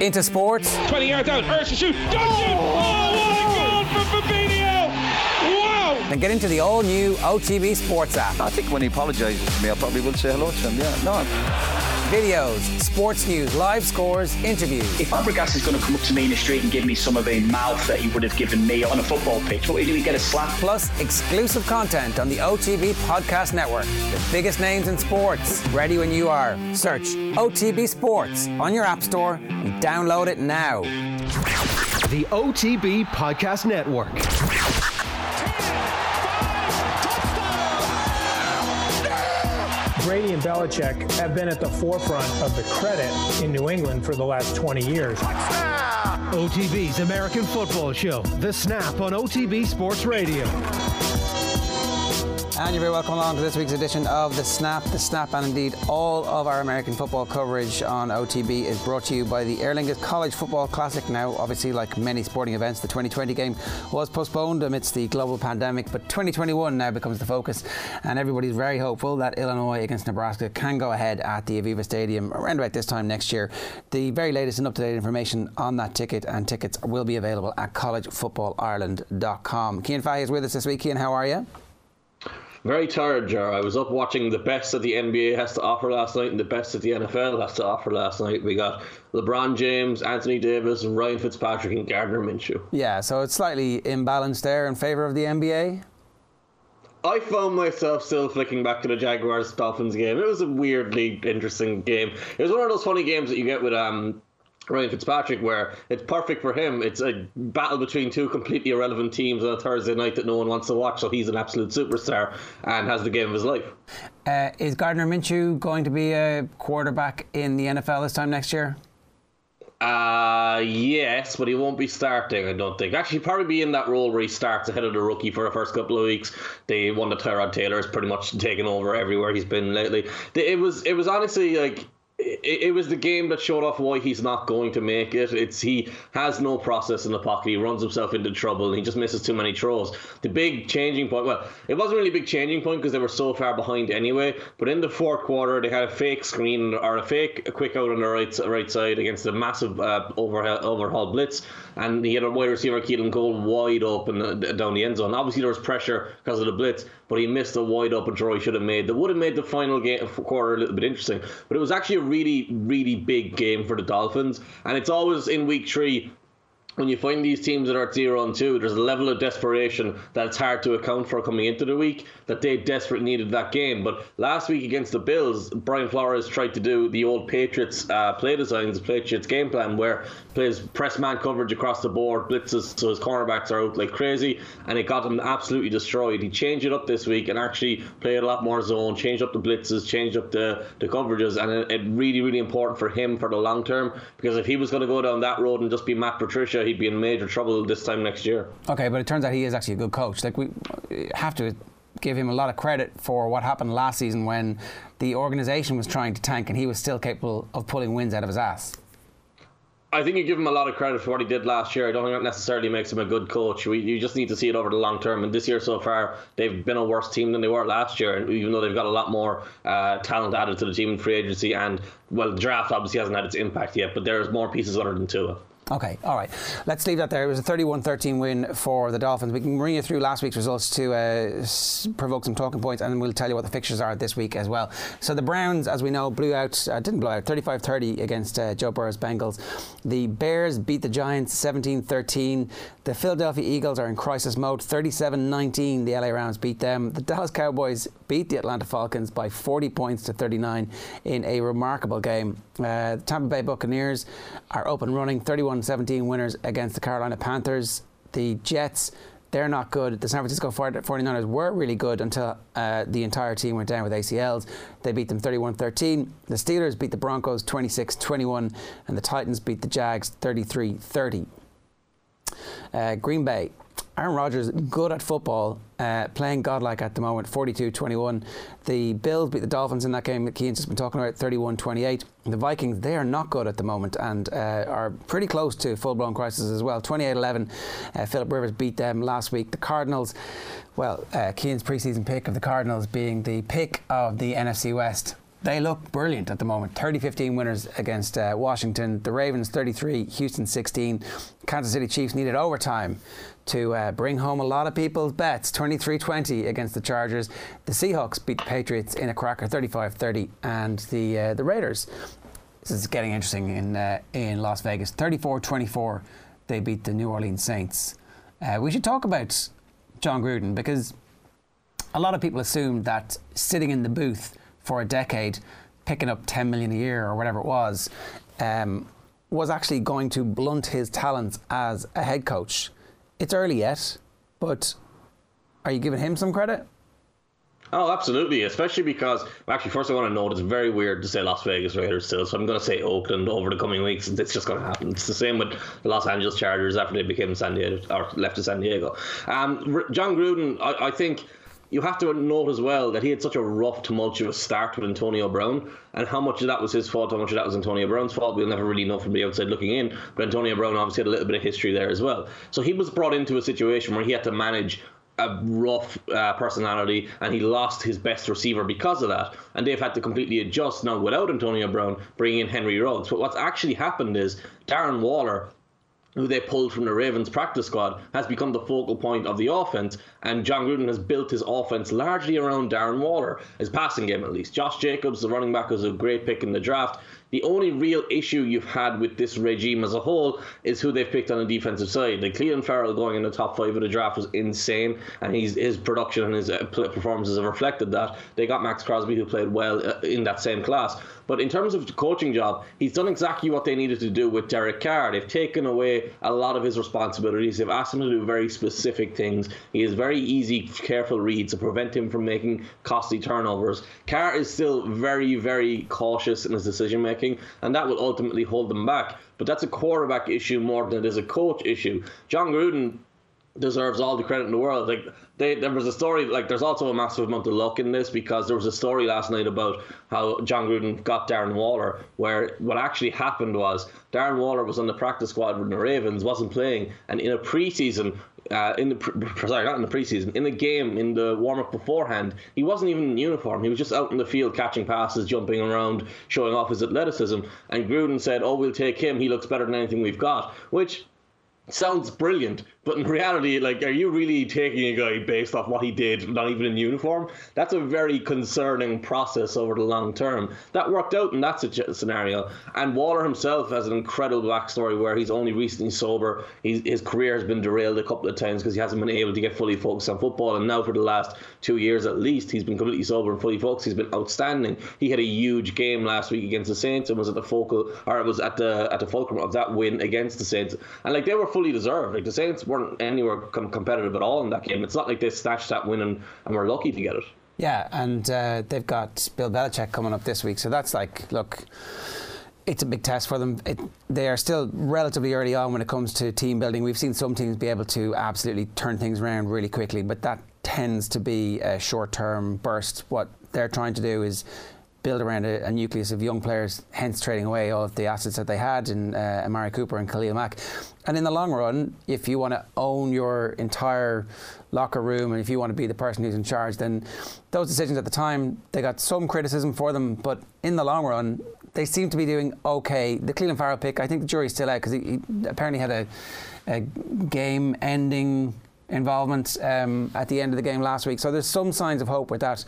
into sports. 20 yards out, Ursa shoot, don't shoot! Oh, what a goal from Fabinho! Wow! Then get into the all new OTB Sports app. I think when he apologises to me, I probably will say hello to him. Yeah, no. Videos, sports news, live scores, interviews. If Fabregas is going to come up to me in the street and give me some of the mouth that he would have given me on a football pitch, what do we get a slap? Plus, exclusive content on the OTB Podcast Network. The biggest names in sports. Ready when you are. Search OTB Sports on your App Store and download it now. The OTB Podcast Network. Brady and Belichick have been at the forefront of the credit in New England for the last 20 years. OTB's American Football Show. The Snap on OTB Sports Radio. And you're very welcome along to this week's edition of The Snap. The Snap, and indeed all of our American football coverage on OTB is brought to you by the Aer Lingus College Football Classic. Now, obviously, like many sporting events, the 2020 game was postponed amidst the global pandemic, but 2021 now becomes the focus, and everybody's very hopeful that Illinois against Nebraska can go ahead at the Aviva Stadium around about this time next year. The very latest and up to date information on that ticket and tickets will be available at collegefootballireland.com. Cian Fahey is with us this week. Cian, how are you? Very tired, Ger. I was up watching the best that the NBA has to offer last night and the best that the NFL has to offer last night. We got LeBron James, Anthony Davis, and Ryan Fitzpatrick and Gardner Minshew. Yeah, so it's slightly imbalanced there in favour of the NBA. I found myself still flicking back to the Jaguars Dolphins game. It was a weirdly interesting game. It was one of those funny games that you get with um Ryan Fitzpatrick, where it's perfect for him. It's a battle between two completely irrelevant teams on a Thursday night that no one wants to watch. So he's an absolute superstar and has the game of his life. Uh, is Gardner Minshew going to be a quarterback in the NFL this time next year? Uh yes, but he won't be starting. I don't think. Actually, probably be in that role where he starts ahead of the rookie for the first couple of weeks. The one that Tyrod Taylor has pretty much taken over everywhere he's been lately. It was it was honestly like it, it, was the game that showed off why he's not going to make it. It's he has no process in the pocket. He runs himself into trouble and he just misses too many throws. The big changing point, well, it wasn't really a big changing point because they were so far behind anyway. But in the fourth quarter, they had a fake screen or a fake quick out on the right right side against a massive uh, overhaul, overhaul blitz, and he had a wide receiver Keelan Cole wide open down the end zone. Obviously, there was pressure because of the blitz, but he missed a wide open throw he should have made. That would have made the final game quarter a little bit interesting. But it was actually a really, really big game for the Dolphins. And it's always in week three when you find these teams that are zero and two, there's a level of desperation that it's hard to account for coming into the week that they desperately needed that game. But last week against the Bills, Brian Flores tried to do the old Patriots uh, play designs, Patriots game plan, where plays press man coverage across the board, blitzes so his cornerbacks are out like crazy, and it got him absolutely destroyed. He changed it up this week and actually played a lot more zone, changed up the blitzes, changed up the, the coverages, and it, it really, really important for him for the long term because if he was going to go down that road and just be Matt Patricia, he'd be in major trouble this time next year. Okay, but it turns out he is actually a good coach. Like we have to give him a lot of credit for what happened last season when the organisation was trying to tank and he was still capable of pulling wins out of his ass. I think you give him a lot of credit for what he did last year. I don't think that necessarily makes him a good coach. We, you just need to see it over the long term. And this year so far, they've been a worse team than they were last year. Even though they've got a lot more uh, talent added to the team in free agency, and well, the draft obviously hasn't had its impact yet, but there's more pieces other than Tua. Okay, all right. Let's leave that there. It was a 31 13 win for the Dolphins. We can bring you through last week's results to uh, provoke some talking points, and we'll tell you what the fixtures are this week as well. So, the Browns, as we know, blew out, uh, didn't blow out, 35 30 against uh, Joe Burrow's Bengals. The Bears beat the Giants 17 13. The Philadelphia Eagles are in crisis mode 37 19. The LA Rams beat them. The Dallas Cowboys beat the Atlanta Falcons by 40 points to 39 in a remarkable game. Uh, the Tampa Bay Buccaneers are and running 31 17 winners against the Carolina Panthers. The Jets, they're not good. The San Francisco 49ers were really good until uh, the entire team went down with ACLs. They beat them 31 13. The Steelers beat the Broncos 26 21, and the Titans beat the Jags 33 30. Uh, Green Bay Aaron Rodgers, good at football, uh, playing godlike at the moment, 42 21. The Bills beat the Dolphins in that game that Cian's just been talking about, 31 28. The Vikings, they are not good at the moment and uh, are pretty close to full blown crisis as well. 28 11. Uh, Philip Rivers beat them last week. The Cardinals, well, uh, Cian's preseason pick of the Cardinals being the pick of the NFC West they look brilliant at the moment. 30-15 winners against uh, Washington. The Ravens 33, Houston 16. Kansas City Chiefs needed overtime to uh, bring home a lot of people's bets. 23-20 against the Chargers. The Seahawks beat the Patriots in a cracker 35-30 and the uh, the Raiders this is getting interesting in uh, in Las Vegas. 34-24 they beat the New Orleans Saints. Uh, we should talk about Jon Gruden because a lot of people assumed that sitting in the booth for a decade, picking up 10 million a year or whatever it was, um, was actually going to blunt his talents as a head coach. It's early yet, but are you giving him some credit? Oh, absolutely. Especially because, actually, first I want to note it's very weird to say Las Vegas Raiders still, so I'm going to say Oakland over the coming weeks. It's just going to happen. It's the same with the Los Angeles Chargers after they became San Diego or left to San Diego. Um, Jon Gruden, I, I think you have to note as well that he had such a rough, tumultuous start with Antonio Brown, and how much of that was his fault, how much of that was Antonio Brown's fault, we'll never really know from the outside looking in. But Antonio Brown obviously had a little bit of history there as well. So he was brought into a situation where he had to manage a rough uh, personality, and he lost his best receiver because of that. And they've had to completely adjust now without Antonio Brown, bringing in Henry Ruggs. But what's actually happened is Darren Waller who they pulled from the Ravens practice squad, has become the focal point of the offense. And Jon Gruden has built his offense largely around Darren Waller, his passing game at least. Josh Jacobs, the running back, was a great pick in the draft. The only real issue you've had with this regime as a whole is who they've picked on the defensive side. Like Clelin Ferrell going in the top five of the draft was insane, and he's, his production and his uh, performances have reflected that. They got Maxx Crosby, who played well uh, in that same class. But in terms of the coaching job, he's done exactly what they needed to do with Derek Carr. They've taken away a lot of his responsibilities. They've asked him to do very specific things. He has very easy, careful reads to prevent him from making costly turnovers. Carr is still very, very cautious in his decision making, and that will ultimately hold them back. But that's a quarterback issue more than it is a coach issue. Jon Gruden deserves all the credit in the world. Like they, there was a story, like there's also a massive amount of luck in this because there was a story last night about how Jon Gruden got Darren Waller, where what actually happened was Darren Waller was on the practice squad with the Ravens, wasn't playing, and in a preseason. Uh, in the pre- sorry, not in the preseason, in the game, in the warm up beforehand, he wasn't even in uniform. He was just out in the field catching passes, jumping around, showing off his athleticism. And Gruden said, "Oh, we'll take him. He looks better than anything we've got." Which sounds brilliant, but in reality, like, are you really taking a guy based off what he did, not even in uniform? That's a very concerning process over the long term. That worked out in that scenario. And Waller himself has an incredible backstory where he's only recently sober. He's, his career has been derailed a couple of times because he hasn't been able to get fully focused on football. And now, for the last two years at least, he's been completely sober and fully focused. He's been outstanding. He had a huge game last week against the Saints and was at the focal, or was at the at the fulcrum of that win against the Saints. And like they were fully deserved. Like the Saints weren't anywhere com- competitive at all in that game. It's not like they snatched that win and, and were lucky to get it. Yeah, and uh, they've got Bill Belichick coming up this week, so that's like, look, it's a big test for them. It, they are still relatively early on when it comes to team building. We've seen some teams be able to absolutely turn things around really quickly, but that tends to be a short-term burst. What they're trying to do is build around a, a, nucleus of young players, hence trading away all of the assets that they had in uh, Amari Cooper and Khalil Mack. And in the long run, if you want to own your entire locker room and if you want to be the person who's in charge, then those decisions at the time, they got some criticism for them, but in the long run, they seem to be doing okay. The Clelin Ferrell pick, I think the jury's still out because he, he, apparently had a, a game ending involvement um, at the end of the game last week. So there's some signs of hope with that.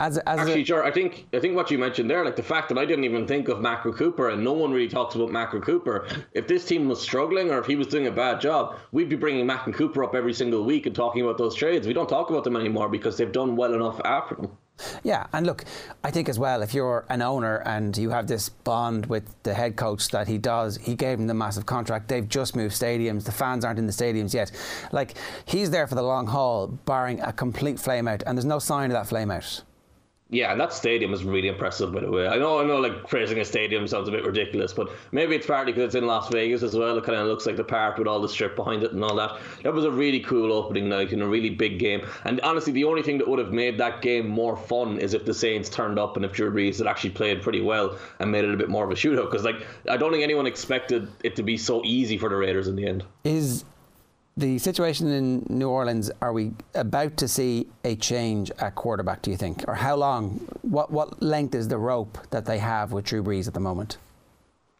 As, as Actually, a, sure. I think I think what you mentioned there, like the fact that I didn't even think of Macro Cooper, and no one really talks about Macro Cooper. If this team was struggling, or if he was doing a bad job, we'd be bringing Mack and Cooper up every single week and talking about those trades. We don't talk about them anymore because they've done well enough after them. Yeah, and look, I think as well, if you're an owner and you have this bond with the head coach that he does, he gave him the massive contract. They've just moved stadiums. The fans aren't in the stadiums yet. Like he's there for the long haul, barring a complete flame out, and there's no sign of that flame out. Yeah, and that stadium is really impressive, by the way. I know, I know, like praising a stadium sounds a bit ridiculous, but maybe it's partly because it's in Las Vegas as well. It kind of looks like the park with all the strip behind it and all that. That was a really cool opening night and a really big game. And honestly, the only thing that would have made that game more fun is if the Saints turned up and if Drew Brees had actually played pretty well and made it a bit more of a shootout. Because like, I don't think anyone expected it to be so easy for the Raiders in the end. Is the situation in New Orleans, are we about to see a change at quarterback, do you think? Or how long, what, what length is the rope that they have with Drew Brees at the moment?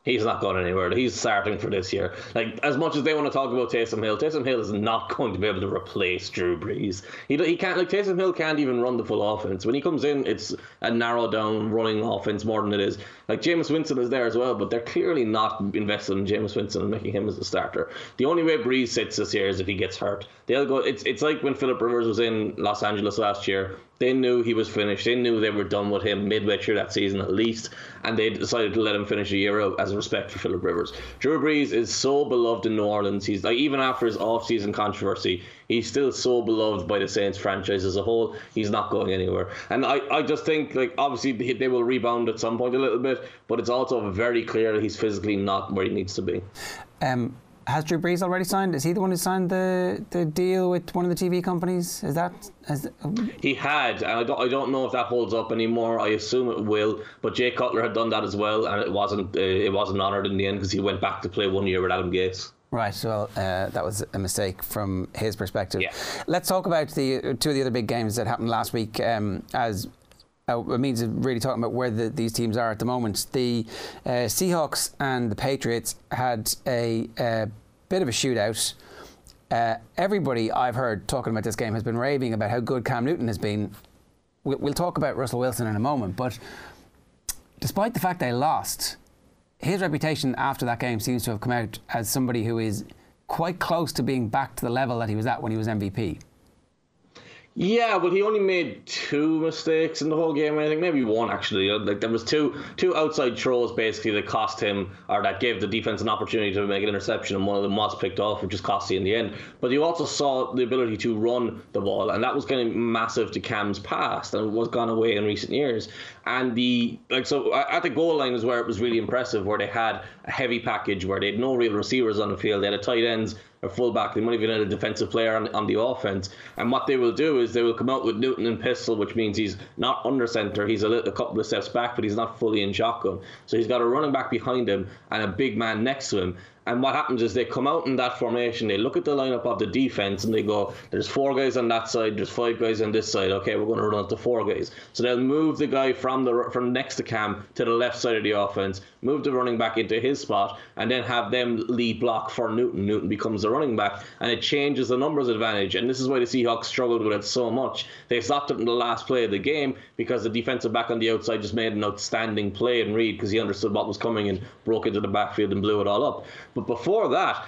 He's not going anywhere. He's starting for this year. Like as much as they want to talk about Taysom Hill, Taysom Hill is not going to be able to replace Drew Brees. He he can't like Taysom Hill can't even run the full offense. When he comes in, it's a narrow down running offense more than it is. Like Jameis Winston is there as well, but they're clearly not invested in Jameis Winston and making him as a starter. The only way Brees sits this year is if he gets hurt. They'll go. It's it's like when Philip Rivers was in Los Angeles last year. They knew he was finished. They knew they were done with him midway through that season at least, and they decided to let him finish a year out as a respect for Philip Rivers. Drew Brees is so beloved in New Orleans. He's like even after his off-season controversy, he's still so beloved by the Saints franchise as a whole. He's not going anywhere, and I, I just think like obviously they will rebound at some point a little bit, but it's also very clear he's physically not where he needs to be. Um, has Drew Brees already signed? Is he the one who signed the, the deal with one of the TV companies? Is that? Has, he had, and I don't, I don't know if that holds up anymore. I assume it will, but Jay Cutler had done that as well, and it wasn't uh, it wasn't honoured in the end because he went back to play one year with Adam Gase. Right. Well, uh, that was a mistake from his perspective. Yeah. Let's talk about the two of the other big games that happened last week. Um, as uh, it means really talking about where the, these teams are at the moment. The uh, Seahawks and the Patriots had a, a bit of a shootout. Uh, everybody I've heard talking about this game has been raving about how good Cam Newton has been. We'll, we'll talk about Russell Wilson in a moment, but despite the fact they lost, his reputation after that game seems to have come out as somebody who is quite close to being back to the level that he was at when he was MVP. Yeah, well, he only made two mistakes in the whole game. I think maybe one actually. Uh, like there was two two outside throws basically that cost him or that gave the defense an opportunity to make an interception, and one of them was picked off, which is costly in the end. But you also saw the ability to run the ball, and that was kind of massive to Cam's past, and was gone away in recent years. And the like so at the goal line is where it was really impressive, where they had a heavy package, where they had no real receivers on the field, they had a tight ends a fullback. They might even have a defensive player on, on the offense. And what they will do is they will come out with Newton and pistol, which means he's not under center. He's a, little, a couple of steps back, but he's not fully in shotgun. So he's got a running back behind him and a big man next to him. And what happens is they come out in that formation, they look at the lineup of the defense, and they go, "There's four guys on that side, there's five guys on this side. Okay, we're going to run out to four guys." So they'll move the guy from the from next to Cam to the left side of the offense, move the running back into his spot, and then have them lead block for Newton. Newton becomes the running back, and it changes the numbers advantage. And this is why the Seahawks struggled with it so much. They stopped it in the last play of the game because the defensive back on the outside just made an outstanding play and read because he understood what was coming and broke into the backfield and blew it all up. But before that,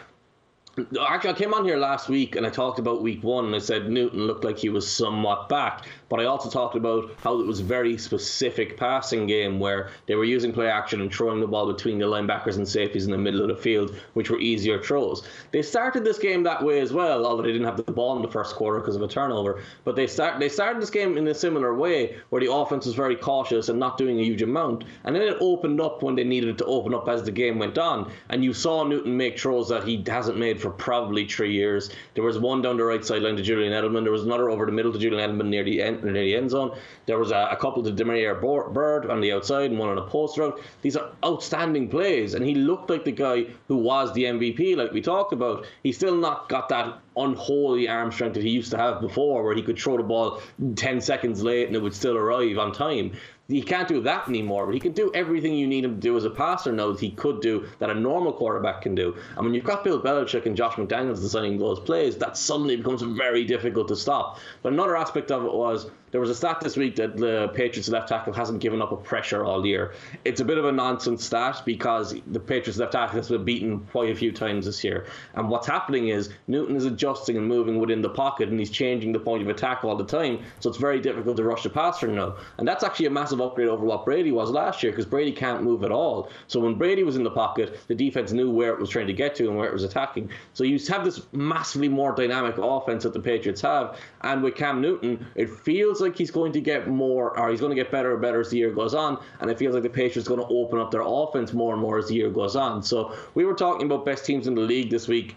Actually, I came on here last week and I talked about week one and I said Newton looked like he was somewhat back. But I also talked about how it was a very specific passing game where they were using play action and throwing the ball between the linebackers and safeties in the middle of the field, which were easier throws. They started this game that way as well, although they didn't have the ball in the first quarter because of a turnover. But they start they started this game in a similar way where the offense was very cautious and not doing a huge amount. And then it opened up when they needed it to open up as the game went on. And you saw Newton make throws that he hasn't made for probably three years. There was one down the right sideline to Julian Edelman. There was another over the middle to Julian Edelman near the end, near the end zone. There was a, a couple to Damiere Byrd on the outside and one on a post route. These are outstanding plays, and he looked like the guy who was the MVP, like we talked about. He still not got that unholy arm strength that he used to have before, where he could throw the ball 10 seconds late and it would still arrive on time he can't do that anymore, but he can do everything you need him to do as a passer now that he could do that a normal quarterback can do. And when you've got Bill Belichick and Josh McDaniels designing those plays, that suddenly becomes very difficult to stop. But another aspect of it was there was a stat this week that the Patriots left tackle hasn't given up a pressure all year. It's a bit of a nonsense stat because the Patriots left tackle has been beaten quite a few times this year. And what's happening is Newton is adjusting and moving within the pocket and he's changing the point of attack all the time. So it's very difficult to rush the passer now. And that's actually a massive upgrade over what Brady was last year because Brady can't move at all. So when Brady was in the pocket, the defense knew where it was trying to get to and where it was attacking. So you have this massively more dynamic offense that the Patriots have. And with Cam Newton, it feels like like he's going to get more, or he's going to get better and better as the year goes on. And it feels like the Patriots are going to open up their offense more and more as the year goes on. So we were talking about best teams in the league this week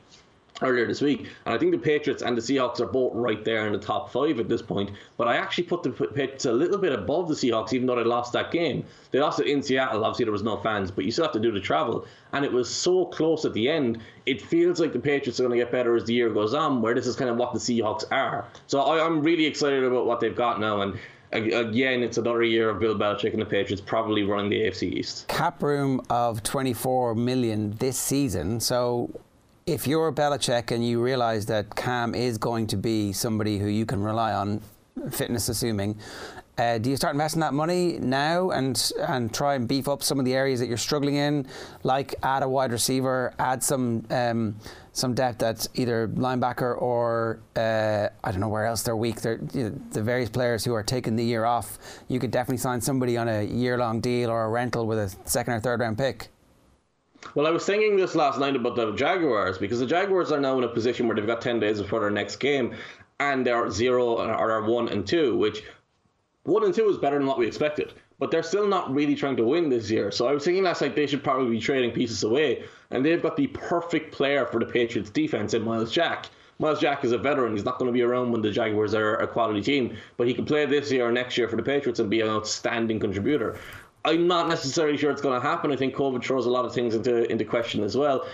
earlier this week. And I think the Patriots and the Seahawks are both right there in the top five at this point. But I actually put the Patriots a little bit above the Seahawks, even though they lost that game. They lost it in Seattle. Obviously, there was no fans, but you still have to do the travel. And it was so close at the end. It feels like the Patriots are going to get better as the year goes on, where this is kind of what the Seahawks are. So I, I'm really excited about what they've got now. And again, it's another year of Bill Belichick and the Patriots probably running the AFC East. Cap room of 24 million this season. So if you're Belichick and you realise that Cam is going to be somebody who you can rely on, fitness assuming, uh, do you start investing that money now and and try and beef up some of the areas that you're struggling in, like add a wide receiver, add some um, some depth at either linebacker or uh, I don't know where else they're weak. They're, you know, the various players who are taking the year off. You could definitely sign somebody on a year long deal or a rental with a second or third round pick. Well, I was thinking this last night about the Jaguars because the Jaguars are now in a position where they've got 10 days before their next game and they're zero or are one and two, which one and two is better than what we expected. But they're still not really trying to win this year. So I was thinking last night they should probably be trading pieces away. And they've got the perfect player for the Patriots defense in Myles Jack. Myles Jack is a veteran. He's not going to be around when the Jaguars are a quality team, but he can play this year or next year for the Patriots and be an outstanding contributor. I'm not necessarily sure it's going to happen. I think COVID throws a lot of things into into question as well.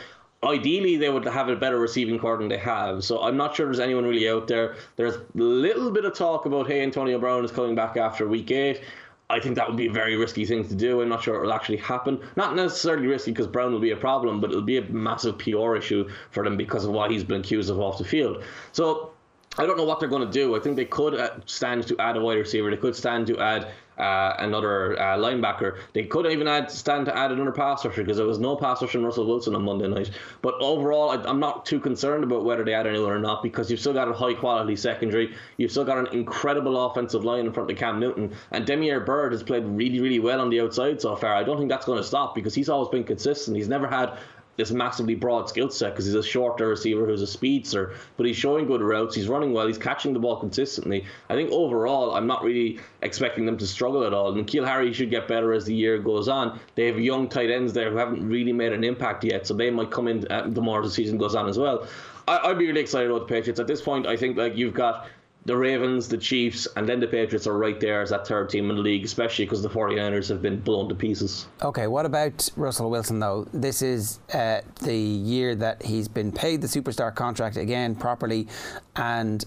Ideally, they would have a better receiving corps than they have. So I'm not sure there's anyone really out there. There's a little bit of talk about hey, Antonio Brown is coming back after week eight. I think that would be a very risky thing to do. I'm not sure it will actually happen. Not necessarily risky because Brown will be a problem, but it'll be a massive PR issue for them because of what he's been accused of off the field. So I don't know what they're going to do. I think they could uh, stand to add a wide receiver. They could stand to add uh, another uh, linebacker. They could even add stand to add another pass rusher because there was no pass rusher in Russell Wilson on Monday night. But overall, I, am not too concerned about whether they add anyone or not because you've still got a high quality secondary. You've still got an incredible offensive line in front of Cam Newton. And Damiere Byrd has played really, really well on the outside so far. I don't think that's going to stop because he's always been consistent. He's never had this massively broad skill set because he's a shorter receiver who's a speedster, but he's showing good routes. He's running well. He's catching the ball consistently. I think overall, I'm not really expecting them to struggle at all. N'Keal Harry should get better as the year goes on. They have young tight ends there who haven't really made an impact yet, so they might come in uh, the more the season goes on as well. I, would be really excited about the Patriots at this point. I think like you've got the Ravens, the Chiefs, and then the Patriots are right there as that third team in the league, especially because the 49ers have been blown to pieces. Okay, what about Russell Wilson, though? This is uh, the year that he's been paid the superstar contract again properly, and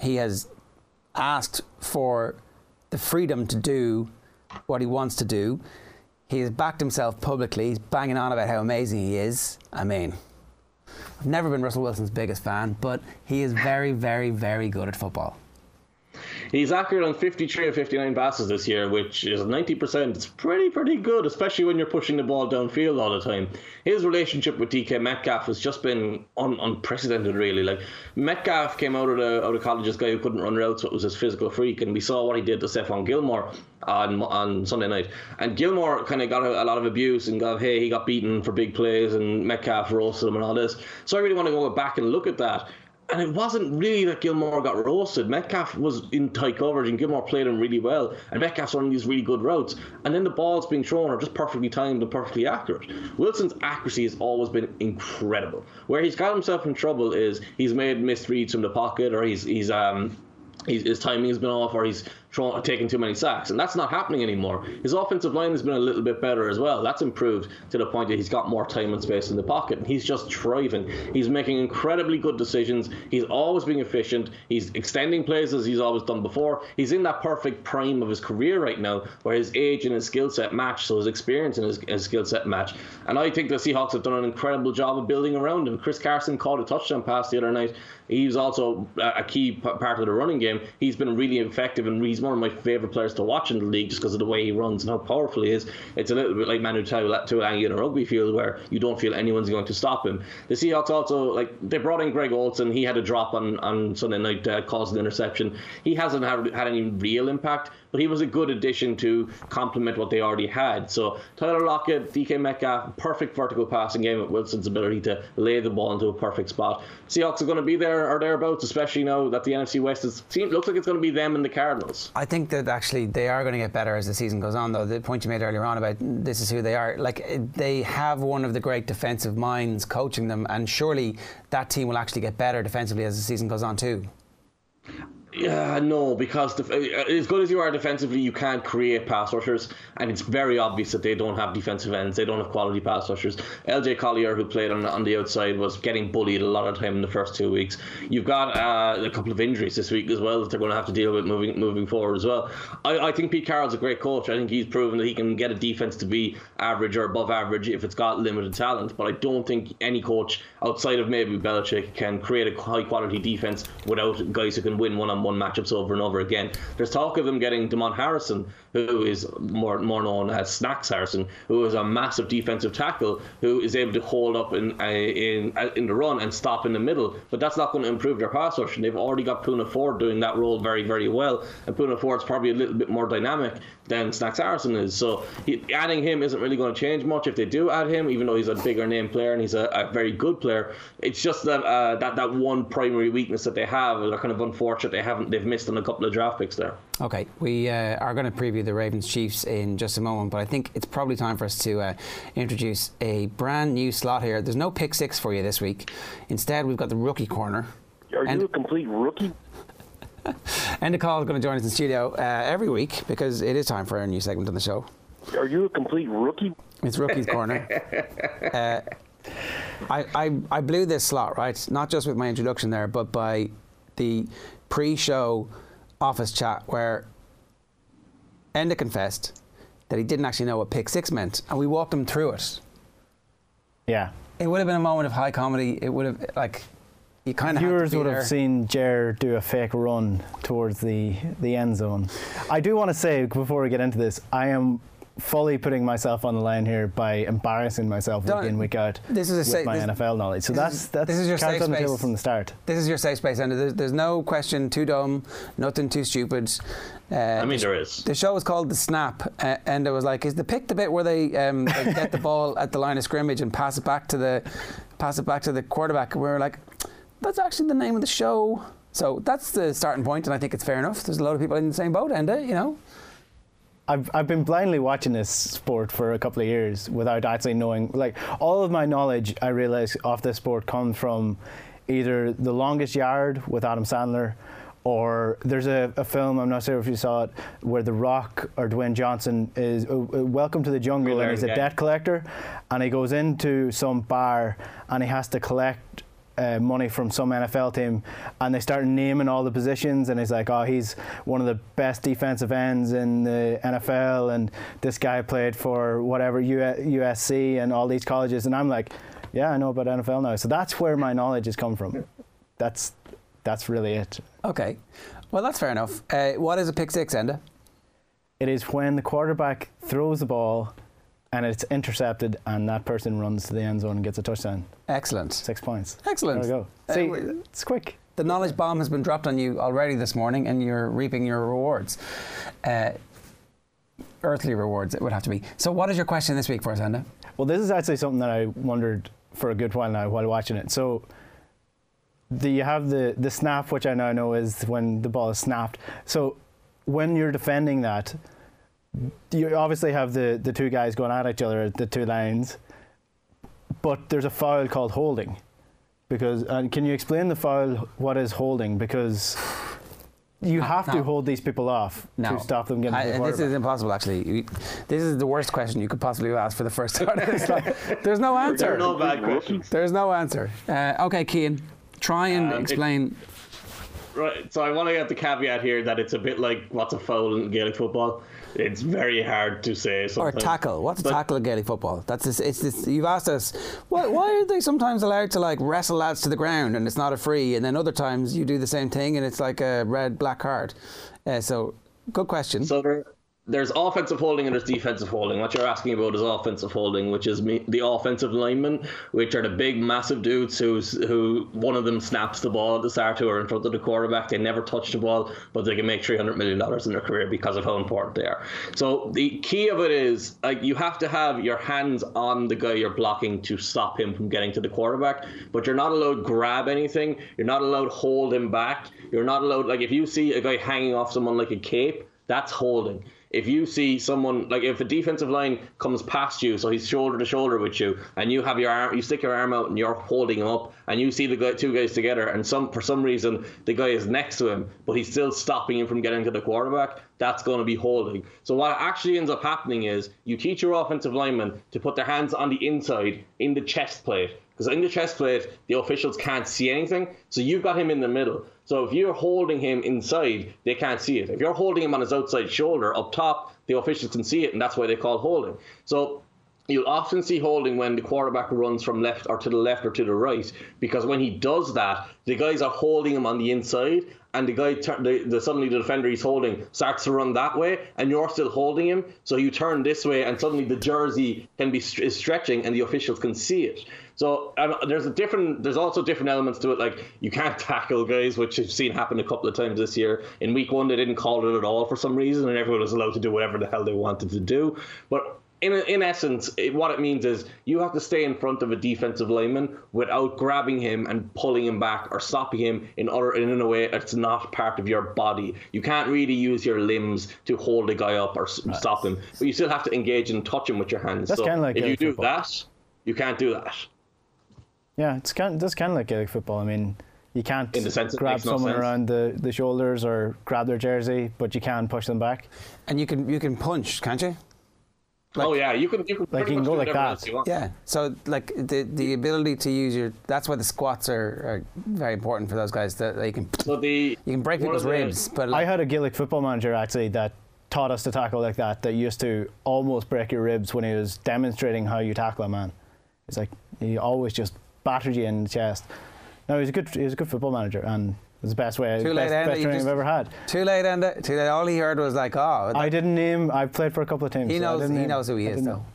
he has asked for the freedom to do what he wants to do. He has backed himself publicly. He's banging on about how amazing he is. I mean, I've never been Russell Wilson's biggest fan, but he is very, very, very good at football. He's accurate on 53 of 59 passes this year, which is 90%. It's pretty, pretty good, especially when you're pushing the ball downfield all the time. His relationship with DK Metcalf has just been un- unprecedented, really. Like Metcalf came out of the out of college as a guy who couldn't run routes, but was his physical freak, and we saw what he did to Stephon Gilmore on on Sunday night. And Gilmore kind of got a, a, lot of abuse and got hey he got beaten for big plays and Metcalf roasted him and all this. So I really want to go back and look at that and it wasn't really that Gilmore got roasted. Metcalf was in tight coverage, and Gilmore played him really well. And Metcalf's running these really good routes, and then the balls being thrown are just perfectly timed and perfectly accurate. Wilson's accuracy has always been incredible. Where he's got himself in trouble is he's made misreads from the pocket, or he's he's um his timing has been off, or he's taking too many sacks, and that's not happening anymore. His offensive line has been a little bit better as well. That's improved to the point that he's got more time and space in the pocket, and he's just thriving. He's making incredibly good decisions. He's always being efficient. He's extending plays as he's always done before. He's in that perfect prime of his career right now, where his age and his skill set match, so his experience and his, his skill set match. And I think the Seahawks have done an incredible job of building around him. Chris Carson caught a touchdown pass the other night. He's also a key part of the running game. He's been really effective, and he's one of my favorite players to watch in the league just because of the way he runs and how powerful he is. It's a little bit like Manu Tuilagi in a rugby field where you don't feel anyone's going to stop him. The Seahawks also like they brought in Greg Olsen. He had a drop on on Sunday night, uh, caused an interception. He hasn't had, had any real impact, but he was a good addition to complement what they already had. So Tyler Lockett, DK Metcalf, perfect vertical passing game with Wilson's ability to lay the ball into a perfect spot. Seahawks are going to be there or thereabouts, especially now that the NFC West is, seems looks like it's going to be them and the Cardinals. I think that actually they are going to get better as the season goes on. Though the point you made earlier on about this is who they are, like they have one of the great defensive minds coaching them, and surely that team will actually get better defensively as the season goes on too. Yeah, no, because def- uh, as good as you are defensively, you can't create pass rushers, and it's very obvious that they don't have defensive ends. They don't have quality pass rushers. LJ Collier, who played on, on the outside, was getting bullied a lot of time in the first two weeks. You've got uh, a couple of injuries this week as well that they're going to have to deal with moving moving forward as well. I, I think Pete Carroll's a great coach. I think he's proven that he can get a defense to be average or above average if it's got limited talent. But I don't think any coach outside of maybe Belichick can create a high quality defense without guys who can win one on one matchups over and over again. There's talk of them getting Damon Harrison, who is more more known as Snacks Harrison, who is a massive defensive tackle who is able to hold up in uh, in uh, in the run and stop in the middle. But that's not going to improve their pass rush. And they've already got Poona Ford doing that role very very well. And Poona Ford's probably a little bit more dynamic than Snacks Harrison is. So he, adding him isn't really going to change much. If they do add him, even though he's a bigger name player and he's a, a very good player, it's just that uh, that that one primary weakness that they have. They're kind of unfortunate they haven't they've missed on a couple of draft picks there. Okay, we uh, are going to preview the Ravens Chiefs in just a moment, but I think it's probably time for us to uh, introduce a brand new slot here. There's no pick six for you this week. Instead, we've got the rookie corner. Are And- you a complete rookie? Enda Coll is going to join us in studio uh, every week because it is time for a new segment on the show. Are you a complete rookie? It's Rookie's Corner. Uh, I, I, I blew this slot, right? Not just with my introduction there, but by the pre show office chat where Enda confessed that he didn't actually know what pick six meant, and we walked him through it. Yeah. It would have been a moment of high comedy. It would have, like, you kind of Viewers would have seen Ger do a fake run towards the, the end zone. I do want to say before we get into this, I am fully putting myself on the line here by embarrassing myself week Don't- in week out this is a with sa- my this- NFL knowledge. So this that's is- that's this is your safe on the space. table from the start. This is your safe space, Enda. There's, there's no question too dumb, nothing too stupid. Uh, I mean, there is. The show was called The Snap, uh, and it was like, is the pick the bit where they, um, they get the ball at the line of scrimmage and pass it back to the pass it back to the quarterback? And we were like, that's actually the name of the show. So that's the starting point, and I think it's fair enough. There's a lot of people in the same boat, Enda, you know. I've, I've been blindly watching this sport for a couple of years without actually knowing. Like, all of my knowledge, I realize, of this sport comes from either The Longest Yard with Adam Sandler, or there's a, a film, I'm not sure if you saw it, where The Rock or Dwayne Johnson is uh, uh, Welcome to the Jungle, and he's a Yeah. debt collector, and he goes into some bar and he has to collect uh, money from some NFL team, and they start naming all the positions, and he's like, "Oh, he's one of the best defensive ends in the NFL, and this guy played for whatever USC and all these colleges," and I'm like, "Yeah, I know about NFL now." So that's where my knowledge has come from. That's that's really it. Okay. Well, that's fair enough. Uh, what is a pick six, Enda? It is when the quarterback throws the ball. And it's intercepted, and that person runs to the end zone and gets a touchdown. Excellent. Six points. Excellent. There we go. Uh, See, w- it's quick. The knowledge bomb has been dropped on you already this morning, and you're reaping your rewards. Uh, earthly rewards, it would have to be. So, what is your question this week for us, Enda? Well, this is actually something that I wondered for a good while now while watching it. So, the, you have the, the snap, which I now know is when the ball is snapped. So, when you're defending that, you obviously have the, the two guys going at each other at the two lines, but there's a foul called holding. Because and can you explain the foul? What is holding? Because you have to hold these people off No. to stop them getting. I- the this is impossible, actually. This is the worst question you could possibly ask for the first start of this. Like, There's no There are answer. no bad questions. There's no answer. Uh, okay, Cian, try and Um, it- explain. Right, so I want to get the caveat here that it's a bit like what's a foul in Gaelic football. It's very hard to say. Something. Or Sometimes. tackle. What's a But- tackle in Gaelic football? That's this, it's this. You've asked us why, why are they sometimes allowed to like wrestle lads to the ground and it's not a free, and then other times you do the same thing and it's like a red black card. Uh, so good question. So there, there's offensive holding and there's defensive holding. What you're asking about is offensive holding, which is me, the offensive linemen, which are the big, massive dudes who's who one of them snaps the ball at the start are in front of the quarterback. They never touch the ball, but they can make three hundred million dollars in their career because of how important they are. So the key of it is like you have to have your hands on the guy you're blocking to stop him from getting to the quarterback, but you're not allowed to grab anything. You're not allowed to hold him back. You're not allowed like if you see a guy hanging off someone like a cape, that's holding if you see someone like if a defensive line comes past you, so he's shoulder to shoulder with you, and you have your arm, you stick your arm out and you're holding him up, and you see the guy, two guys together, and some for some reason the guy is next to him, but he's still stopping him from getting to the quarterback. That's going to be holding. So what actually ends up happening is you teach your offensive linemen to put their hands on the inside in the chest plate because in the chest plate the officials can't see anything. So you've got him in the middle. So if you're holding him inside, they can't see it. If you're holding him on his outside shoulder up top, the officials can see it, and that's why they call holding. So you'll often see holding when the quarterback runs from left or to the left or to the right because when he does that, the guys are holding him on the inside, and the guy, the, the suddenly the defender he's holding starts to run that way, and you're still holding him. So you turn this way, and suddenly the jersey can be is stretching, and the officials can see it. So um, there's a different. There's also different elements to it. Like you can't tackle guys, which I've seen happen a couple of times this year. In week one, they didn't call it at all for some reason, and everyone was allowed to do whatever the hell they wanted to do. But in, in essence, it, what it means is you have to stay in front of a defensive lineman without grabbing him and pulling him back or stopping him in other in a way that's not part of your body. You can't really use your limbs to hold a guy up or right. stop him, but you still have to engage and touch him with your hands. That's so kind of like if you do that, you can't do that. Yeah, it's kind. That's kind of like Gaelic football. I mean, you can't In the sense grab makes no someone sense. around the, the shoulders or grab their jersey, but you can push them back. And you can you can punch, can't you? oh yeah, you can you can Like, you can go like that. else you want. Yeah. So like the the ability to use your that's why the squats are, are very important for those guys that they can So the you can break people's the- ribs, but I had a Gaelic football manager actually that taught us to tackle like that. That used to almost break your ribs when he was demonstrating how you tackle a man. It's like he always just battered you in the chest. No, he was a good he was a good football manager and it was the best way Too late, best, Enda, best training I've ever had. too late, and too late. All he heard was like, oh, I didn't name. I've played for a couple of teams. he I knows didn't he name- knows who he I is didn't though. know.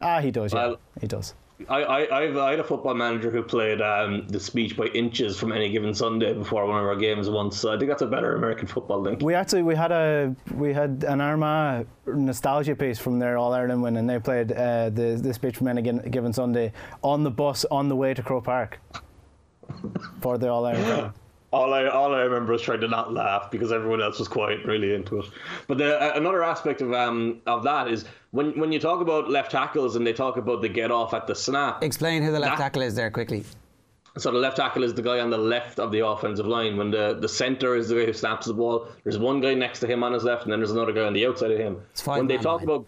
Ah, he does. Yeah, Well- he does. I, I, I've, I had a football manager who played um, the speech by inches from any given Sunday before one of our games once. So I think that's a better American football link. We actually we had a we had an Armagh nostalgia piece from their All Ireland win, and they played uh, the the speech from any given given Sunday on the bus on the way to Croke Park for the All Ireland. All I all I remember is trying to not laugh because everyone else was quite really into it. But the, uh, another aspect of um of that is when when you talk about left tackles and they talk about the get off at the snap. Explain who the left That- tackle is there quickly. So the left tackle is the guy on the left of the offensive line. When the, the center is the guy who snaps the ball, there's one guy next to him on his left, and then there's another guy on the outside of him. When they talk line. about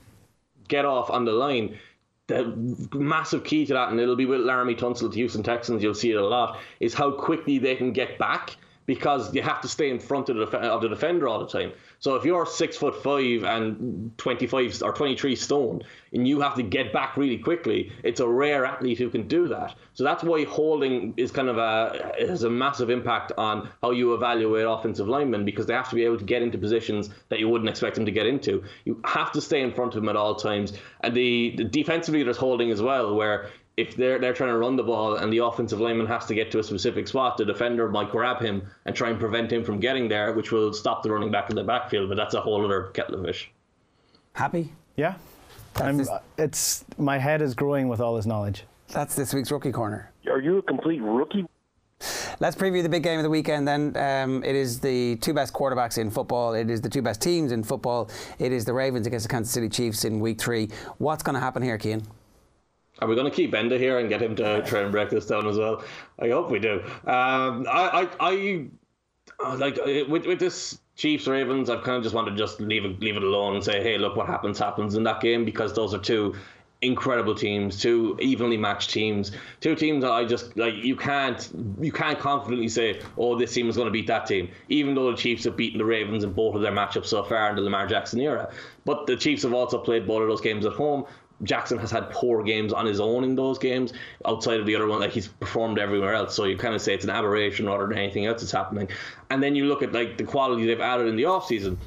get off on the line, the massive key to that, and it'll be with Laremy Tunsil to Houston Texans, you'll see it a lot, is how quickly they can get back because you have to stay in front of the, def- of the defender all the time. So if you're six foot five and 25 or 23 stone and you have to get back really quickly, it's a rare athlete who can do that. So that's why holding is kind of a has a massive impact on how you evaluate offensive linemen because they have to be able to get into positions that you wouldn't expect them to get into. You have to stay in front of them at all times. And the, the defensively there's holding as well where if they're they're trying to run the ball and the offensive lineman has to get to a specific spot, the defender might grab him and try and prevent him from getting there, which will stop the running back in the backfield. But that's a whole other kettle of fish. Happy? Yeah, I'm, this- it's my head is growing with all this knowledge. That's this week's rookie corner. Are you a complete rookie? Let's preview the big game of the weekend then. Um, it is the two best quarterbacks in football. It is the two best teams in football. It is the Ravens against the Kansas City Chiefs in week three. What's going to happen here, Cian? Are we going to keep Benda here and get him to try and break this down as well? I hope we do. Um, I, I, I uh, like uh, with with this Chiefs Ravens. I've kind of just wanted to just leave it leave it alone and say, hey, look, what happens happens in that game because those are two incredible teams, two evenly matched teams, two teams that I just like. You can't you can't confidently say, oh, this team is going to beat that team, even though the Chiefs have beaten the Ravens in both of their matchups so far in the Lamar Jackson era. But the Chiefs have also played both of those games at home. Jackson has had poor games on his own in those games, outside of the other one, like he's performed everywhere else. So you kind of say it's an aberration rather than anything else that's happening. And then you look at like the quality they've added in the offseason.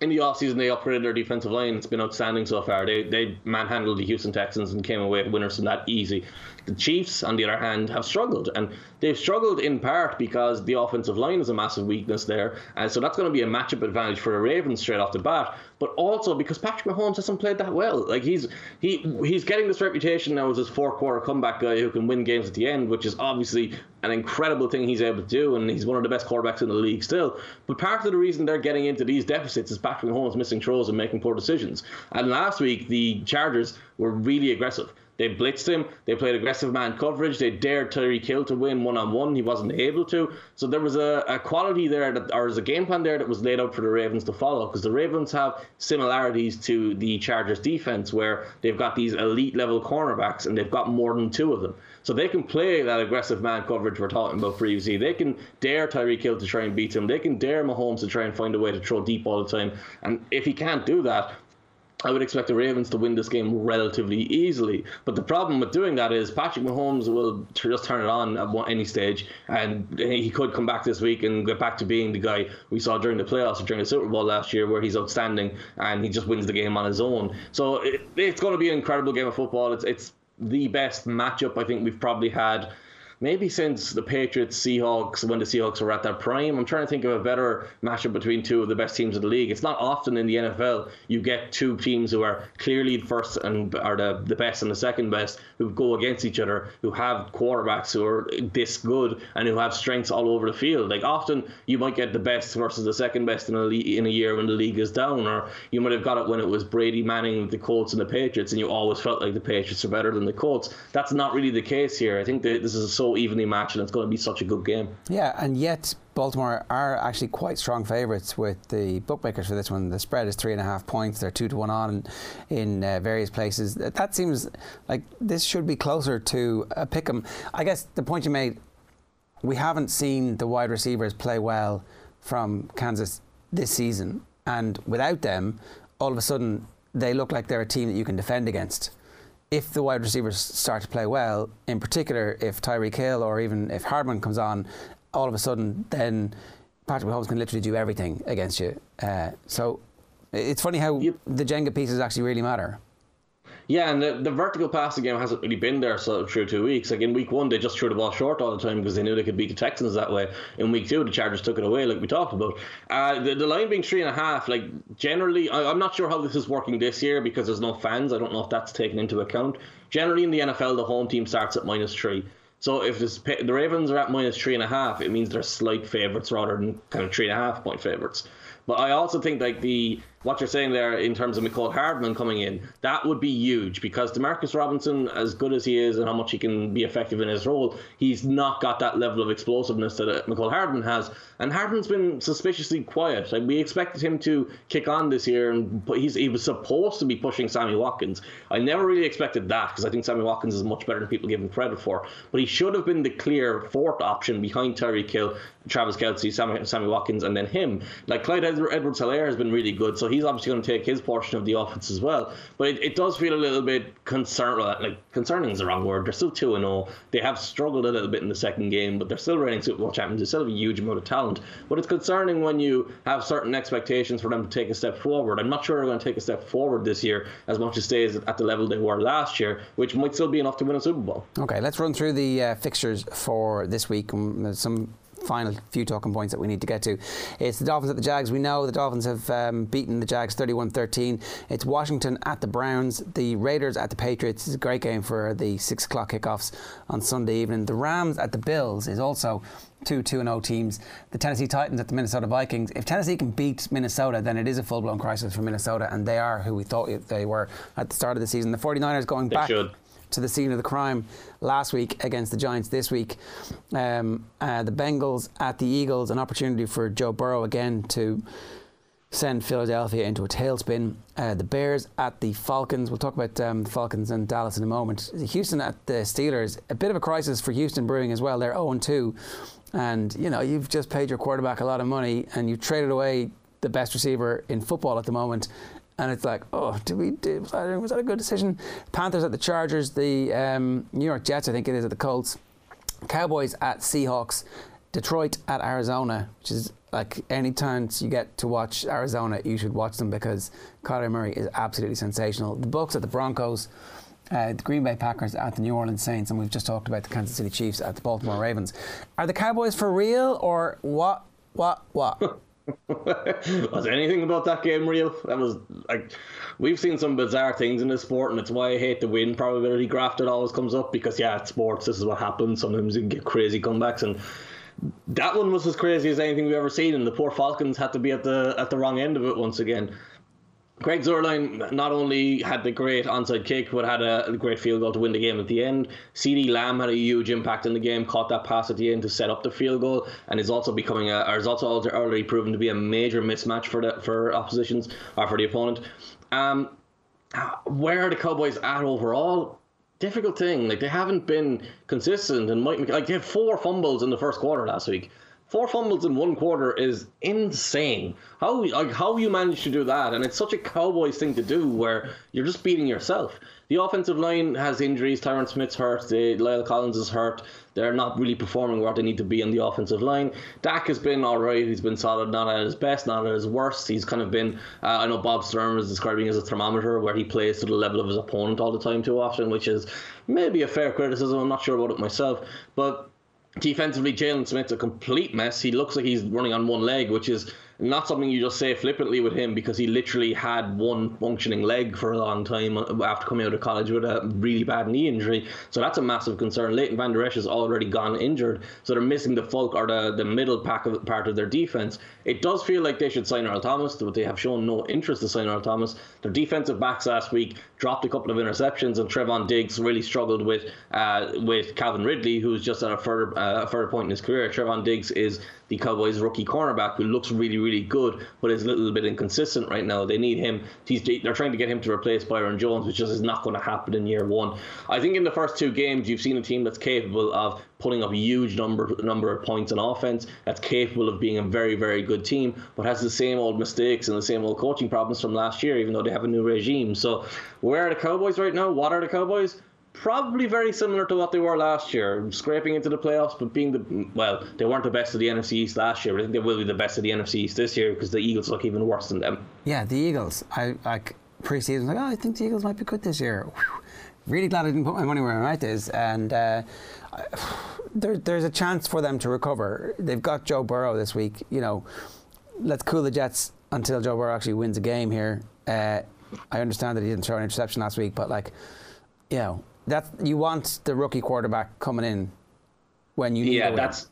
in the offseason, they upgraded their defensive line. It's been outstanding so far. They they manhandled the Houston Texans and came away winners from that easy. The Chiefs, on the other hand, have struggled, and they've struggled in part because the offensive line is a massive weakness there, and so that's going to be a matchup advantage for the Ravens straight off the bat. But also because Patrick Mahomes hasn't played that well. Like he's he he's getting this reputation now as this four quarter comeback guy who can win games at the end, which is obviously an incredible thing he's able to do, and he's one of the best quarterbacks in the league still. But part of the reason they're getting into these deficits is Patrick Mahomes missing throws and making poor decisions. And last week the Chargers were really aggressive. They blitzed him. They played aggressive man coverage. They dared Tyreek Hill to win one on one. He wasn't able to. So there was a, a quality there, that, or was a game plan there that was laid out for the Ravens to follow because the Ravens have similarities to the Chargers defense where they've got these elite level cornerbacks and they've got more than two of them. So they can play that aggressive man coverage we're talking about previously. They can dare Tyreek Hill to try and beat him. They can dare Mahomes to try and find a way to throw deep all the time. And if he can't do that, I would expect the Ravens to win this game relatively easily. But the problem with doing that is Patrick Mahomes will just turn it on at any stage, and he could come back this week and get back to being the guy we saw during the playoffs or during the Super Bowl last year, where he's outstanding and he just wins the game on his own. So it, it's going to be an incredible game of football. It's it's the best matchup I think we've probably had maybe since the Patriots Seahawks when the Seahawks were at their prime. I'm trying to think of a better matchup between two of the best teams of the league. It's not often in the NFL you get two teams who are clearly the first and are the, the best and the second best who go against each other, who have quarterbacks who are this good and who have strengths all over the field. Like often you might get the best versus the second best in a in a year when the league is down, or you might have got it when it was Brady Manning, the Colts, and the Patriots, and you always felt like the Patriots are better than the Colts. That's not really the case here. I think that this is a so evenly matched, and it's going to be such a good game. Yeah, and yet Baltimore are actually quite strong favourites with the bookmakers for this one. The spread is three and a half points. They're two to one on in uh, various places. That seems like this should be closer to a pick 'em. I guess the point you made, we haven't seen the wide receivers play well from Kansas this season, and without them, all of a sudden they look like they're a team that you can defend against if the wide receivers start to play well, in particular if Tyreek Hill or even if Hardman comes on, all of a sudden then Patrick Mahomes can literally do everything against you. Uh, so it's funny how yep. the Jenga pieces actually really matter. Yeah, and the, the vertical passing game hasn't really been there so through two weeks. Like in week one, they just threw the ball short all the time because they knew they could beat the Texans that way. In week two, the Chargers took it away, like we talked about. Uh, the, the line being three and a half, like generally, I, I'm not sure how this is working this year because there's no fans. I don't know if that's taken into account. Generally, in the NFL, the home team starts at minus three. So if the Ravens are at minus three and a half, it means they're slight favourites rather than kind of three and a half point favourites. But I also think like the what you're saying there in terms of Mecole Hardman coming in, that would be huge because Demarcus Robinson, as good as he is and how much he can be effective in his role, he's not got that level of explosiveness that uh, Mecole Hardman has. And Hardman's been suspiciously quiet. Like we expected him to kick on this year, and he was supposed to be pushing Sammy Watkins. I never really expected that because I think Sammy Watkins is much better than people give him credit for. But he should have been the clear fourth option behind Tyreek Hill, Travis Kelce, Sammy, Sammy Watkins, and then him. Like Clyde Edwards-Helaire has been really good, so he's obviously going to take his portion of the offense as well. But it, it does feel a little bit concerned. Like concerning is the wrong word. They're still two and zero. Oh. They have struggled a little bit in the second game, but they're still reigning Super Bowl champions. They still have a huge amount of talent. But it's concerning when you have certain expectations for them to take a step forward. I'm not sure they're going to take a step forward this year as much as they stays at the level they were last year, which might still be enough to win a Super Bowl. Okay, let's run through the uh, fixtures for this week. Um, some final few talking points that we need to get to. It's the Dolphins at the Jags. We know the Dolphins have um, beaten the Jags 31 13. It's Washington at the Browns, the Raiders at the Patriots. It's a great game for the 6 o'clock kickoffs on Sunday evening. The Rams at the Bills is also two 2 0 teams. The Tennessee Titans at the Minnesota Vikings. If Tennessee can beat Minnesota, then it is a full blown crisis for Minnesota, and they are who we thought they were at the start of the season. The 49ers going they back. Should to the scene of the crime last week against the Giants this week. Um, uh, the Bengals at the Eagles, an opportunity for Joe Burrow again to send Philadelphia into a tailspin. Uh, the Bears at the Falcons. We'll talk about um, the Falcons and Dallas in a moment. Houston at the Steelers. A bit of a crisis for Houston brewing as well. They're 0 2. And, you know, you've just paid your quarterback a lot of money and you traded away the best receiver in football at the moment and it's like, oh, did we? Did, was, that, a good decision? Panthers at the Chargers, the um, New York Jets, I think it is at the Colts, Cowboys at Seahawks, Detroit at Arizona, which is like any chance you get to watch Arizona, you should watch them because Kyler Murray is absolutely sensational. The Bucs at the Broncos. Uh, the Green Bay Packers at the New Orleans Saints, and we've just talked about the Kansas City Chiefs at the Baltimore Ravens. Are the Cowboys for real, or what? What? What? was anything about that game real? That was like we've seen some bizarre things in this sport, and it's why I hate the win probability graph that always comes up because yeah, it's sports. This is what happens. Sometimes you can get crazy comebacks, and that one was as crazy as anything we've ever seen. And the poor Falcons had to be at the at the wrong end of it once again. Greg Zuerlein not only had the great onside kick, but had a, great field goal to win the game at the end. CeeDee Lamb had a huge impact in the game, caught that pass at the end to set up the field goal, and is also becoming a, or is also already proven to be a major mismatch for the for oppositions or for the opponent. Um, where are the Cowboys at overall? Difficult thing. Like they haven't been consistent, and might like they had four fumbles in the first quarter last week. Four fumbles in one quarter is insane. How like how you manage to do that, and it's such a Cowboys thing to do, where you're just beating yourself. The offensive line has injuries. Tyron Smith's hurt. The, La'el Collins is hurt. They're not really performing where they need to be on the offensive line. Dak has been all right. He's been solid, not at his best, not at his worst. He's kind of been, uh, I know Bob Sturm is describing as a thermometer where he plays to the level of his opponent all the time too often, which is maybe a fair criticism. I'm not sure about it myself. But defensively, Jaylon Smith's a complete mess. He looks like he's running on one leg, which is not something you just say flippantly with him because he literally had one functioning leg for a long time after coming out of college with a really bad knee injury. So that's a massive concern. Leighton Vander Esch has already gone injured, so they're missing the folk or the, the middle pack of, part of their defense. It does feel like they should sign Earl Thomas, but they have shown no interest to sign Earl Thomas. Their defensive backs last week dropped a couple of interceptions, and Trevon Diggs really struggled with uh, with Calvin Ridley, who's just at a further uh, a further point in his career. Trevon Diggs is the Cowboys' rookie cornerback who looks really, really good, but is a little bit inconsistent right now. They need him. He's, they're trying to get him to replace Byron Jones, which just is not going to happen in year one. I think in the first two games, you've seen a team that's capable of putting up a huge number number of points on offense, that's capable of being a very, very good team, but has the same old mistakes and the same old coaching problems from last year, even though they have a new regime. So, where are the Cowboys right now? What are the Cowboys? Probably very similar to what they were last year, scraping into the playoffs, but being the well, they weren't the best of the NFC East last year. But I think they will be the best of the NFC East this year because the Eagles look even worse than them. Yeah, the Eagles. I like preseason. Like, oh, I think the Eagles might be good this year. Whew. Really glad I didn't put my money where my mouth is, and uh, there, there's a chance for them to recover. They've got Joe Burrow this week. You know, let's cool the Jets until Joe Burrow actually wins a game here. Uh, I understand that he didn't throw an interception last week, but like, you know, that you want the rookie quarterback coming in when you need yeah, that's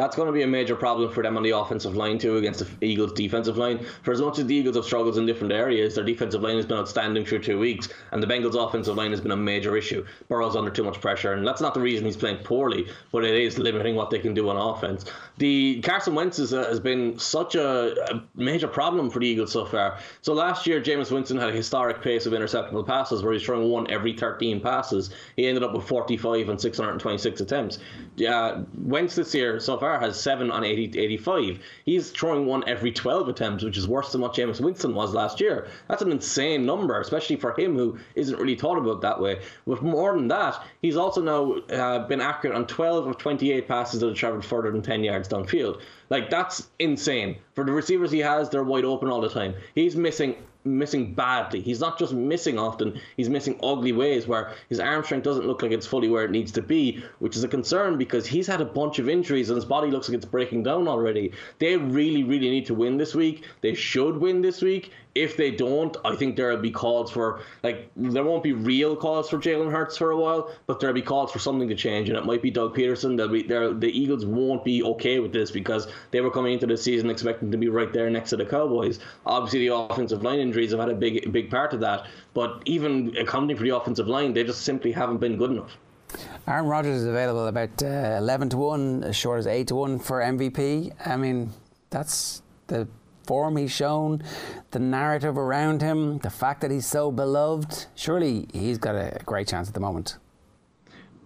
that's going to be a major problem for them on the offensive line too against the Eagles' defensive line. For as much as the Eagles have struggled in different areas, their defensive line has been outstanding through two weeks, and the Bengals' offensive line has been a major issue. Burrow's under too much pressure, and that's not the reason he's playing poorly, but it is limiting what they can do on offense. The Carson Wentz is, uh, has been such a, a, major problem for the Eagles so far. So last year, Jameis Winston had a historic pace of interceptable passes, where he's throwing one every 13 passes. He ended up with 45 and 626 attempts. Yeah, Wentz this year so far has 7 on 80, 85. He's throwing one every 12 attempts, which is worse than what Jameis Winston was last year. That's an insane number, especially for him who isn't really thought about that way. With more than that, he's also now uh, been accurate on 12 of 28 passes that have traveled further than 10 yards downfield. Like, that's insane. For the receivers he has, they're wide open all the time. He's missing missing badly. He's not just missing often, he's missing ugly ways where his arm strength doesn't look like it's fully where it needs to be, which is a concern because he's had a bunch of injuries and his body looks like it's breaking down already. They really, really need to win this week. They should win this week. If they don't, I think there'll be calls for like there won't be real calls for Jalen Hurts for a while, but there'll be calls for something to change, and it might be Doug Pederson. They'll be there. The Eagles won't be okay with this because they were coming into the season expecting to be right there next to the Cowboys. Obviously, the offensive line injuries have had a big, big part of that, but even accounting for the offensive line, they just simply haven't been good enough. Aaron Rodgers is available about uh, 11 to 1, as short as 8 to 1 for MVP. I mean, that's the form he's shown, the narrative around him, the fact that he's so beloved, surely he's got a great chance at the moment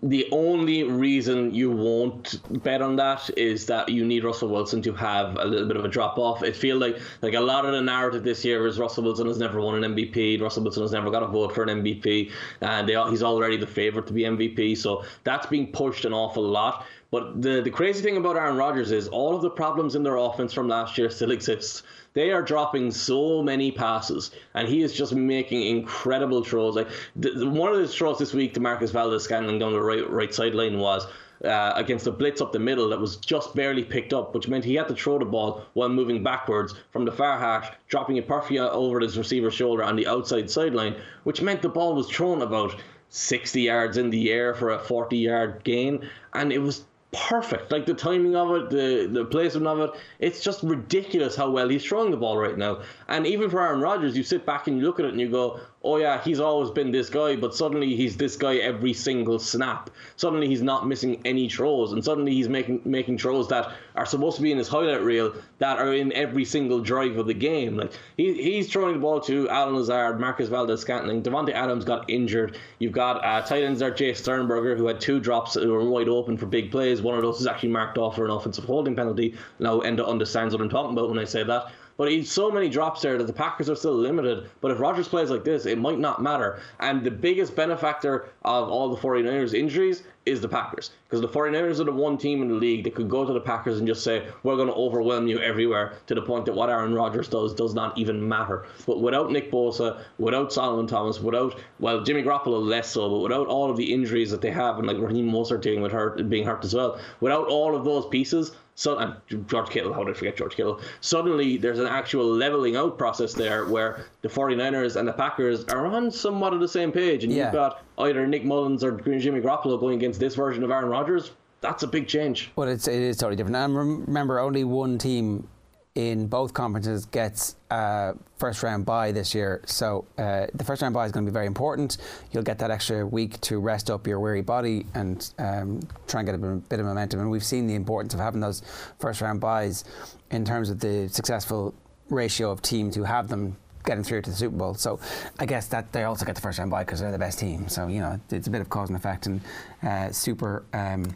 the only reason you won't bet on that is that you need Russell Wilson to have a little bit of a drop off. It feels like like a lot of the narrative this year is Russell Wilson has never won an MVP. Russell Wilson has never got a vote for an MVP, and they, he's already the favorite to be MVP. So that's being pushed an awful lot. But the, the crazy thing about Aaron Rodgers is all of the problems in their offense from last year still exist. They are dropping so many passes, and he is just making incredible throws. Like one of his throws this week to Marquez Valdes-Scantling down the right right sideline was uh, against a blitz up the middle that was just barely picked up, which meant he had to throw the ball while moving backwards from the far hash, dropping it perfectly over his receiver's shoulder on the outside sideline, which meant the ball was thrown about 60 yards in the air for a 40 yard gain, and it was perfect. Like the timing of it, the the placement of it, it's just ridiculous how well he's throwing the ball right now. And even for Aaron Rodgers, you sit back and you look at it and you go, "Oh yeah, he's always been this guy," but suddenly he's this guy every single snap. Suddenly he's not missing any throws, and suddenly he's making making throws that are supposed to be in his highlight reel that are in every single drive of the game. Like he, he's throwing the ball to Allen Lazard, Marquez Valdes-Scantling, Davante Adams got injured. You've got uh, tight ends there, Jace Sternberger, who had two drops that were wide open for big plays. One of those is actually marked off for an offensive holding penalty. Now Enda understands what I'm talking about when I say that. But he's so many drops there that the Packers are still limited. But if Rodgers plays like this, it might not matter. And the biggest benefactor of all the 49ers injuries is the Packers. Because the 49ers are the one team in the league that could go to the Packers and just say, we're going to overwhelm you everywhere to the point that what Aaron Rodgers does does not even matter. But without Nick Bosa, without Solomon Thomas, without, well, Jimmy Garoppolo less so, but without all of the injuries that they have, and like Raheem Mostert dealing with hurt, being hurt as well, without all of those pieces, so and uh, George Kittle, how did I forget George Kittle? Suddenly there's an actual leveling out process there where the 49ers and the Packers are on somewhat of the same page, and Yeah. you've got either Nick Mullens or Jimmy Garoppolo going against this version of Aaron Rodgers. That's a big change. Well, it's it is totally different. And remember, only one team in both conferences gets a first round bye this year. So uh, the first round bye is going to be very important. You'll get that extra week to rest up your weary body and um, try and get a bit, bit of momentum. And we've seen the importance of having those first round byes in terms of the successful ratio of teams who have them getting through to the Super Bowl. So I guess that they also get the first round bye because they're the best team. So you know it's a bit of cause and effect and uh, super um,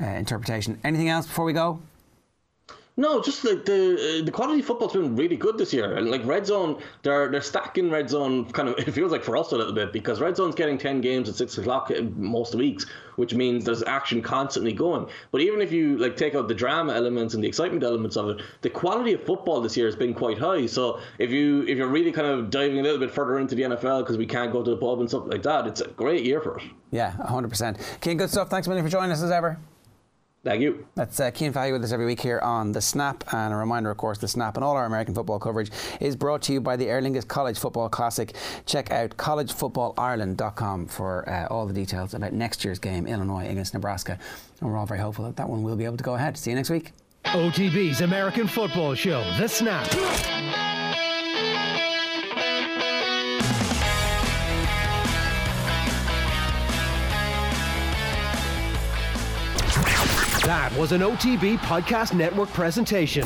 uh, interpretation. Anything else before we go? No, just like the uh, the quality of football's been really good this year, and like red zone, they're they're stacking red zone. Kind of, it feels like for us a little bit because red zone's getting ten games at six o'clock uh, most weeks, which means there's action constantly going. But even if you like take out the drama elements and the excitement elements of it, the quality of football this year has been quite high. So if you if you're really kind of diving a little bit further into the NFL because we can't go to the pub and stuff like that, it's a great year for it. Yeah, 100%. Cian, good stuff. Thanks million for joining us as ever. Thank you. That's uh, Cian Fahey with us every week here on The Snap. And a reminder, of course, The Snap and all our American football coverage is brought to you by the Aer Lingus College Football Classic. Check out collegefootballireland.com for uh, all the details about next year's game, Illinois against Nebraska. And we're all very hopeful that that one will be able to go ahead. See you next week. OTB's American Football Show, The Snap. That was an OTB Podcast Network presentation.